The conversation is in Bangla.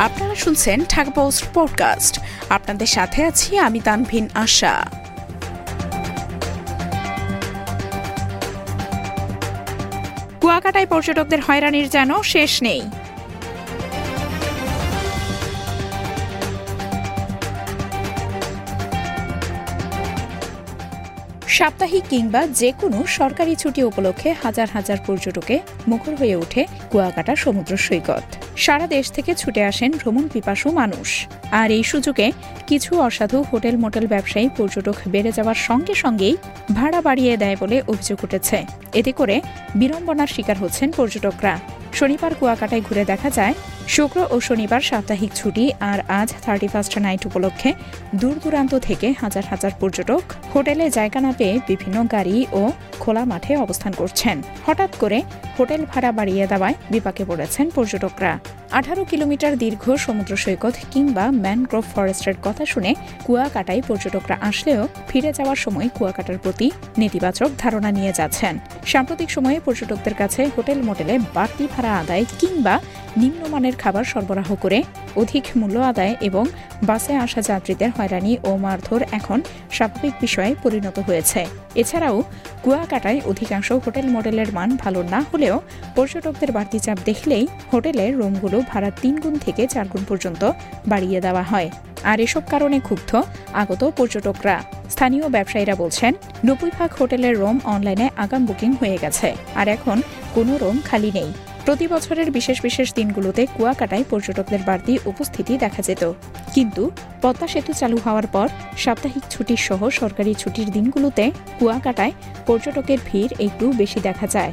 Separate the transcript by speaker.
Speaker 1: আপনারা শুনছেন ঢাকা পোস্ট পডকাস্ট। আপনাদের সাথে আছি আমি তানভিন আশা। কুয়াকাটায় পর্যটকদের হয়রানির যেন শেষ নেই। সাপ্তাহিক কিংবা যে কোনো সরকারি ছুটি উপলক্ষে হাজার হাজার পর্যটকে মুখর হয়ে ওঠে কুয়াকাটা সমুদ্র সৈকত। সারা দেশ থেকে ছুটে আসেন ভ্রমণ পিপাসু মানুষ। আর এই সুযোগে কিছু অসাধু হোটেল মোটেল ব্যবসায়ী পর্যটক বেড়ে যাওয়ার সঙ্গে সঙ্গেই ভাড়া বাড়িয়ে দেয় বলে অভিযোগ উঠেছে। এতে করে বিড়ম্বনার শিকার হচ্ছেন পর্যটকরা। শনিবার কুয়াকাটায় ঘুরে দেখা যায়, শুক্র ও শনিবার সাপ্তাহিক ছুটি আর আজ থার্টি ফার্স্ট নাইট উপলক্ষে দূর দূরান্ত থেকে হাজার হাজার পর্যটক হোটেলে জায়গা না পেয়ে বিভিন্ন গাড়ি ও খোলা মাঠে অবস্থান করছেন। হঠাৎ করে হোটেল ভাড়া বাড়িয়ে দেওয়ায় বিপাকে পড়েছেন পর্যটকরা। আঠারো কিলোমিটার দীর্ঘ সমুদ্র সৈকত কিংবা ম্যানগ্রোভ ফরেস্টের কথা শুনে কুয়াকাটায় পর্যটকরা আসলেও ফিরে যাওয়ার সময় কুয়াকাটার প্রতি নেতিবাচক ধারণা নিয়ে যাচ্ছেন। সাম্প্রতিক সময়ে পর্যটকদের কাছে হোটেল মোটেলে বাড়তি ভাড়া আদায় কিংবা নিম্নমানের খাবার সরবরাহ করে অধিক মূল্য আদায় এবং বাসে আসা যাত্রীদের হয়রানি ও মারধর এখন স্বাভাবিক বিষয়ে পরিণত হয়েছে। এছাড়াও কুয়াকাটায় অধিকাংশ হোটেল মডেলের মান ভালো না হলেও পর্যটকদের বাড়তি চাপ দেখলেই হোটেলের রুমগুলো ভাড়া তিন গুণ থেকে চার গুণ পর্যন্ত বাড়িয়ে দেওয়া হয়। আর এসব কারণে ক্ষুব্ধ আগত পর্যটকরা। স্থানীয় ব্যবসায়ীরা বলছেন, নব্বই ভাগ হোটেলের রুম অনলাইনে আগাম বুকিং হয়ে গেছে, আর এখন কোনো রুম খালি নেই। প্রতি বছরের বিশেষ বিশেষ দিনগুলোতে কুয়াকাটায় পর্যটকদের বাড়তি উপস্থিতি দেখা যেত। কিন্তু পদ্মা সেতু চালু হওয়ার পর সাপ্তাহিক ছুটির সহ সরকারি ছুটির দিনগুলোতে কুয়াকাটায় পর্যটকের ভিড় একটু বেশি দেখা যায়।